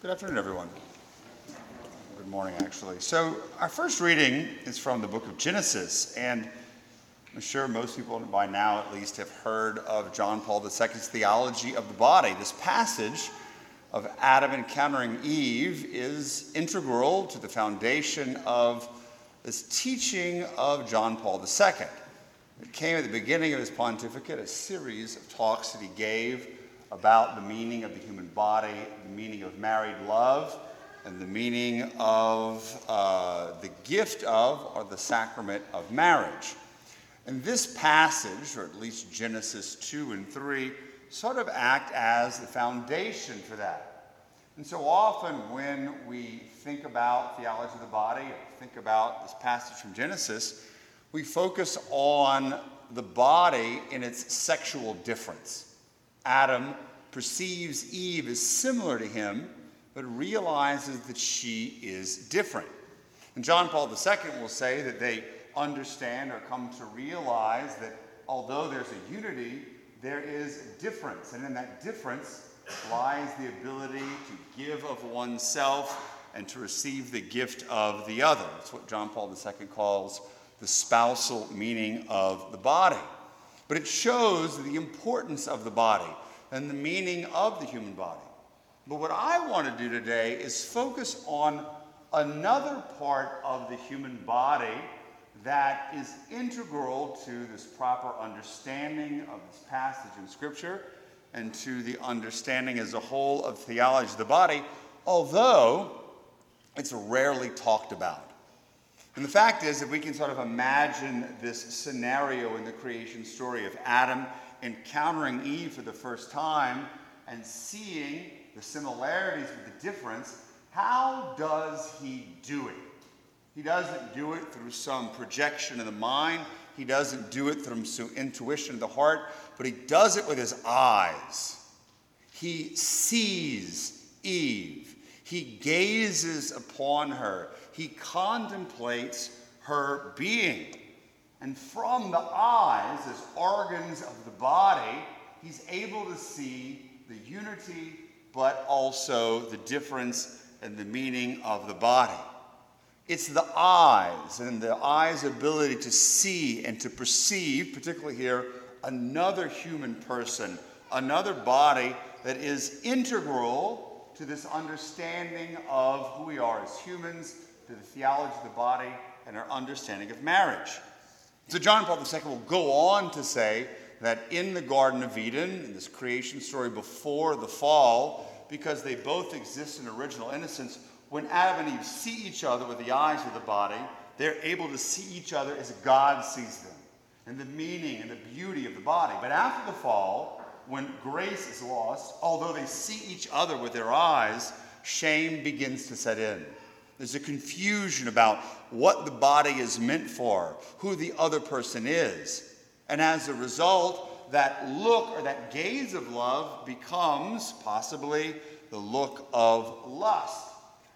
Good afternoon, everyone. Good morning, actually. So, our first reading is from the book of Genesis, and I'm sure most people by now at least have heard of John Paul II's theology of the body. This passage of Adam encountering Eve is integral to the foundation of this teaching of John Paul II. It came at the beginning of his pontificate, a series of talks that he gave about the meaning of the human body, the meaning of married love, and the meaning of uh, the gift of or the sacrament of marriage. And this passage, or at least Genesis 2 and 3, sort of act as the foundation for that. And so often when we think about theology of the body, or think about this passage from Genesis, we focus on the body in its sexual difference. Adam perceives Eve as similar to him, but realizes that she is different. And John Paul II will say that they understand or come to realize that although there's a unity, there is a difference. And in that difference lies the ability to give of oneself and to receive the gift of the other. That's what John Paul II calls the spousal meaning of the body. But it shows the importance of the body and the meaning of the human body. But what I want to do today is focus on another part of the human body that is integral to this proper understanding of this passage in Scripture and to the understanding as a whole of theology of the body, although it's rarely talked about. And the fact is that we can sort of imagine this scenario in the creation story of Adam encountering Eve for the first time and seeing the similarities with the difference. How does he do it? He doesn't do it through some projection of the mind. He doesn't do it through some intuition of the heart, but he does it with his eyes. He sees Eve. He gazes upon her he contemplates her being. And from the eyes, as organs of the body, he's able to see the unity, but also the difference and the meaning of the body. It's the eyes and the eye's ability to see and to perceive, particularly here, another human person, another body that is integral to this understanding of who we are as humans to the theology of the body and our understanding of marriage. So, John Paul II will go on to say that in the Garden of Eden, in this creation story before the fall, because they both exist in original innocence, when Adam and Eve see each other with the eyes of the body, they're able to see each other as God sees them, and the meaning and the beauty of the body. But after the fall, when grace is lost, although they see each other with their eyes, shame begins to set in. There's a confusion about what the body is meant for, who the other person is. And as a result, that look or that gaze of love becomes possibly the look of lust.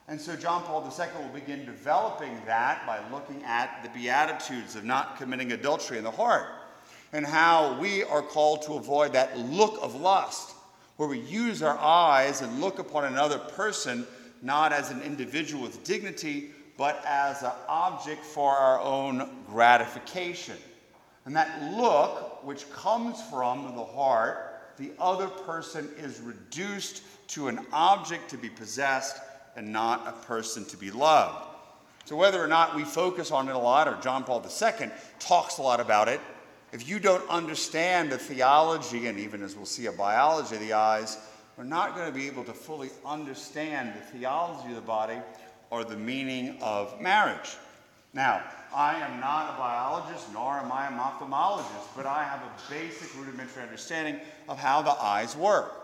And so John Paul II will begin developing that by looking at the Beatitudes of not committing adultery in the heart and how we are called to avoid that look of lust, where we use our eyes and look upon another person not as an individual with dignity, but as an object for our own gratification. And that look, which comes from the heart, the other person is reduced to an object to be possessed and not a person to be loved. So, whether or not we focus on it a lot, or John Paul II talks a lot about it, if you don't understand the theology, and even as we'll see, a biology of the eyes, we're not going to be able to fully understand the theology of the body or the meaning of marriage. Now, I am not a biologist, nor am I an ophthalmologist, but I have a basic rudimentary understanding of how the eyes work.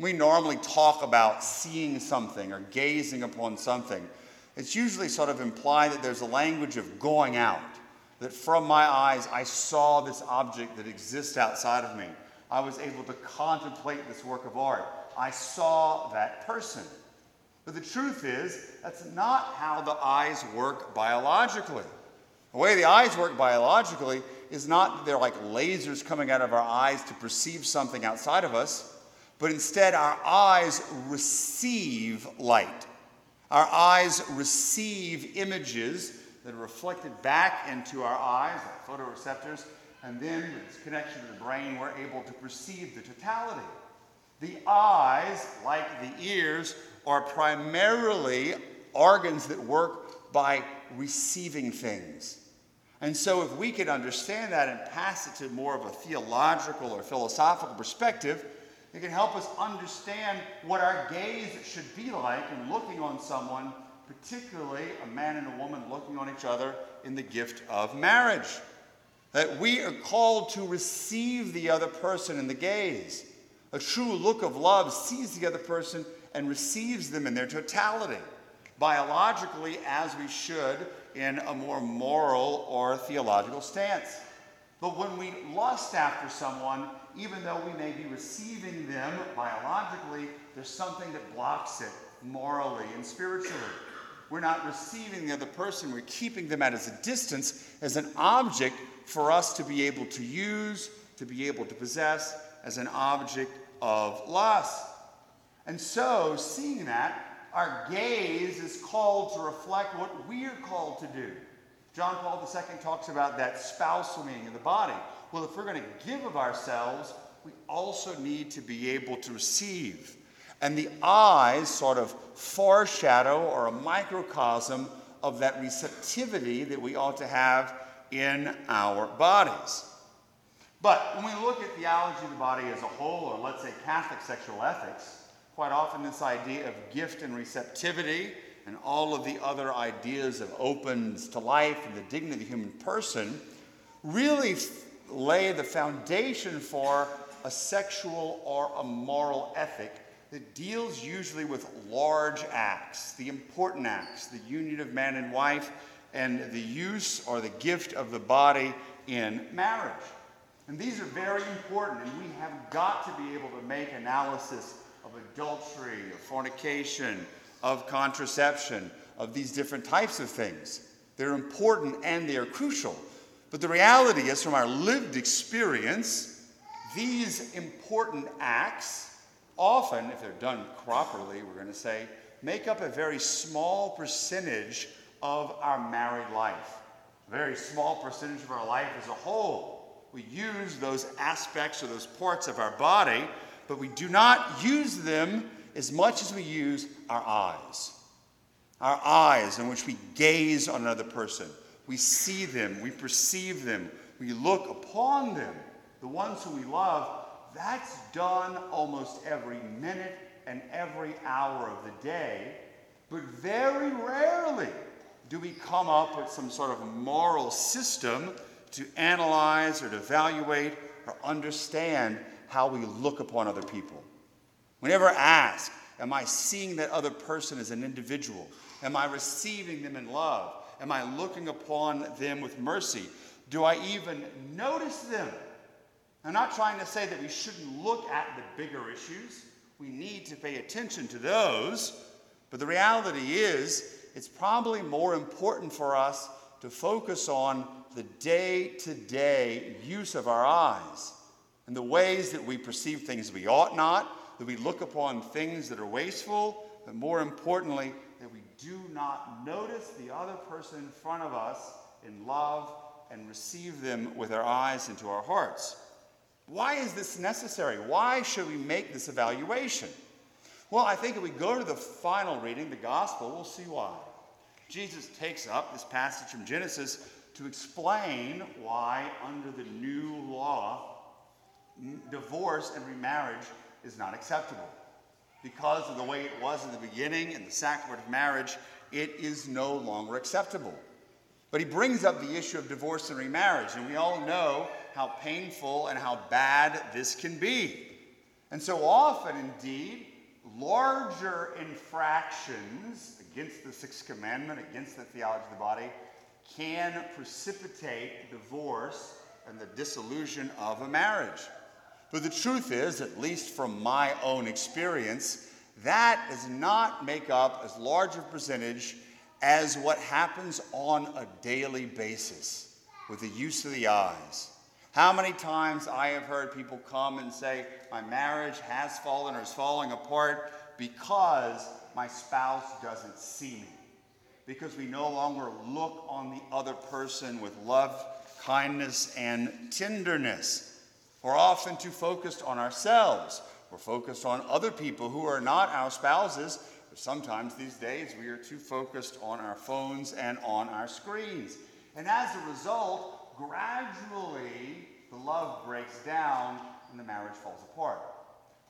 We normally talk about seeing something or gazing upon something. It's usually sort of implied that there's a language of going out, that from my eyes I saw this object that exists outside of me. I was able to contemplate this work of art. I saw that person. But the truth is, that's not how the eyes work biologically. The way the eyes work biologically is not that they're like lasers coming out of our eyes to perceive something outside of us, but instead our eyes receive light. Our eyes receive images that are reflected back into our eyes, like photoreceptors, and then with its connection to the brain, we're able to perceive the totality. The eyes, like the ears, are primarily organs that work by receiving things. And so, if we could understand that and pass it to more of a theological or philosophical perspective, it can help us understand what our gaze should be like in looking on someone, particularly a man and a woman looking on each other in the gift of marriage. That we are called to receive the other person in the gaze. A true look of love sees the other person and receives them in their totality, biologically, as we should in a more moral or theological stance. But when we lust after someone, even though we may be receiving them biologically, there's something that blocks it morally and spiritually. We're not receiving the other person, we're keeping them at a distance as an object for us to be able to use, to be able to possess, as an object of lust. And so, seeing that, our gaze is called to reflect what we are called to do. John Paul II talks about that spousal meaning of the body. Well, if we're going to give of ourselves, we also need to be able to receive. And the eyes sort of foreshadow or a microcosm of that receptivity that we ought to have in our bodies. But when we look at theology of the body as a whole, or let's say Catholic sexual ethics, quite often this idea of gift and receptivity and all of the other ideas of opens to life and the dignity of the human person really lay the foundation for a sexual or a moral ethic that deals usually with large acts, the important acts, the union of man and wife, and the use or the gift of the body in marriage. And these are very important, and we have got to be able to make analysis of adultery, of fornication, of contraception, of these different types of things. They're important and they are crucial. But the reality is, from our lived experience, these important acts, often, if they're done properly, we're going to say, make up a very small percentage of our married life. A very small percentage of our life as a whole. We use those aspects or those parts of our body but we do not use them as much as we use our eyes. Our eyes in which we gaze on another person. We see them, we perceive them, we look upon them, the ones who we love. That's done almost every minute and every hour of the day, but very rarely do we come up with some sort of moral system to analyze or to evaluate or understand how we look upon other people. We never ask, Am I seeing that other person as an individual? Am I receiving them in love? Am I looking upon them with mercy? Do I even notice them? I'm not trying to say that we shouldn't look at the bigger issues. We need to pay attention to those. But the reality is, it's probably more important for us to focus on the day to day use of our eyes and the ways that we perceive things we ought not, that we look upon things that are wasteful, but more importantly, that we do not notice the other person in front of us in love and receive them with our eyes into our hearts. Why is this necessary? Why should we make this evaluation? Well, I think if we go to the final reading, the gospel, we'll see why. Jesus takes up this passage from Genesis to explain why, under the new law, divorce and remarriage is not acceptable. Because of the way it was in the beginning and the sacrament of marriage, it is no longer acceptable. But he brings up the issue of divorce and remarriage, and we all know how painful and how bad this can be. And so often, indeed, larger infractions against the Sixth Commandment, against the theology of the body, can precipitate divorce and the dissolution of a marriage. But the truth is, at least from my own experience, that does not make up as large a percentage as what happens on a daily basis with the use of the eyes. How many times I have heard people come and say, My marriage has fallen or is falling apart because my spouse doesn't see me. Because we no longer look on the other person with love, kindness, and tenderness. We're often too focused on ourselves. We're focused on other people who are not our spouses. But sometimes these days we are too focused on our phones and on our screens. And as a result, gradually the love breaks down and the marriage falls apart.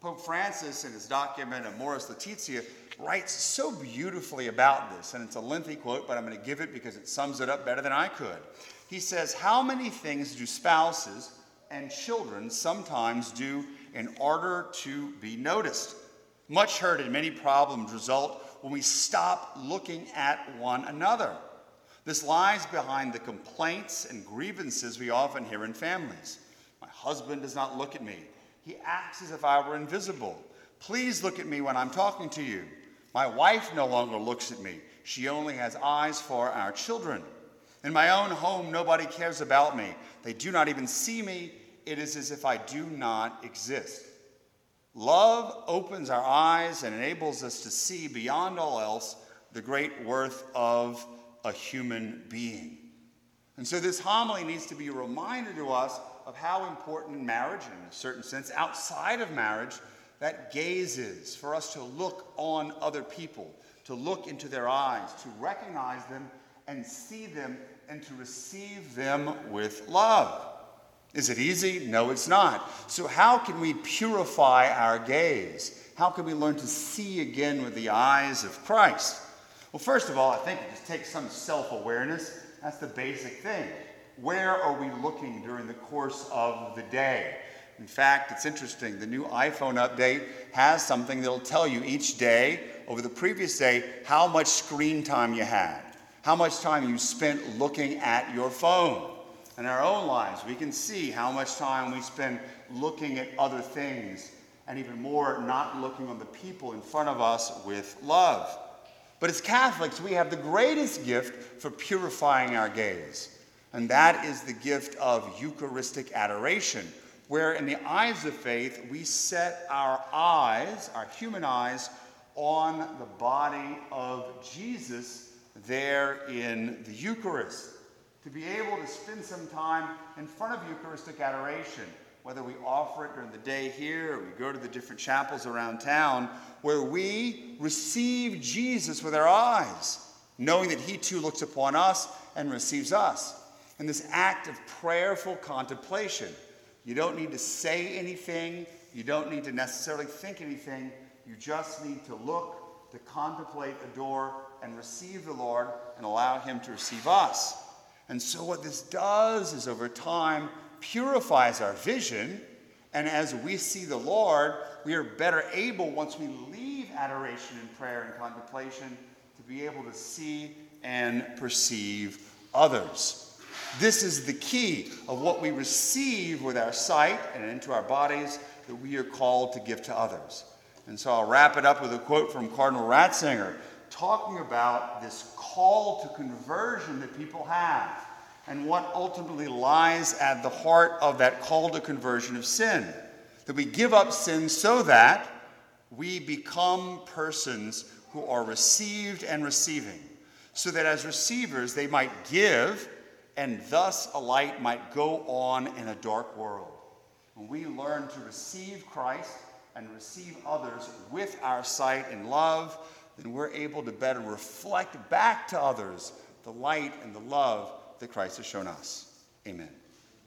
Pope Francis, in his document Amoris Laetitia, writes so beautifully about this, and it's a lengthy quote, but I'm going to give it because it sums it up better than I could. He says, How many things do spouses and children sometimes do in order to be noticed? Much hurt and many problems result when we stop looking at one another. This lies behind the complaints and grievances we often hear in families. My husband does not look at me. He acts as if I were invisible. Please look at me when I'm talking to you. My wife no longer looks at me. She only has eyes for our children. In my own home, nobody cares about me. They do not even see me. It is as if I do not exist. Love opens our eyes and enables us to see beyond all else the great worth of a human being. And so this homily needs to be a reminder to us of how important marriage, in a certain sense, outside of marriage, that gaze is for us to look on other people, to look into their eyes, to recognize them and see them and to receive them with love. Is it easy? No, it's not. So, how can we purify our gaze? How can we learn to see again with the eyes of Christ? Well, first of all, I think it just takes some self awareness. That's the basic thing. Where are we looking during the course of the day? In fact, it's interesting. The new iPhone update has something that'll tell you each day, over the previous day, how much screen time you had, how much time you spent looking at your phone. In our own lives, we can see how much time we spend looking at other things, and even more, not looking on the people in front of us with love. But as Catholics, we have the greatest gift for purifying our gaze, and that is the gift of Eucharistic adoration, where in the eyes of faith, we set our eyes, our human eyes, on the body of Jesus there in the Eucharist. To be able to spend some time in front of Eucharistic adoration whether we offer it during the day here or we go to the different chapels around town, where we receive Jesus with our eyes, knowing that He too looks upon us and receives us. And this act of prayerful contemplation, you don't need to say anything, you don't need to necessarily think anything, you just need to look, to contemplate, adore, and receive the Lord and allow Him to receive us. And so, what this does is over time, purifies our vision. And as we see the Lord, we are better able, once we leave adoration and prayer and contemplation, to be able to see and perceive others. This is the key of what we receive with our sight and into our bodies that we are called to give to others. And so I'll wrap it up with a quote from Cardinal Ratzinger talking about this call to conversion that people have and what ultimately lies at the heart of that call to conversion of sin. That we give up sin so that we become persons who are received and receiving, so that as receivers they might give, and thus a light might go on in a dark world. When we learn to receive Christ and receive others with our sight and love, then we're able to better reflect back to others the light and the love that Christ has shown us. Amen.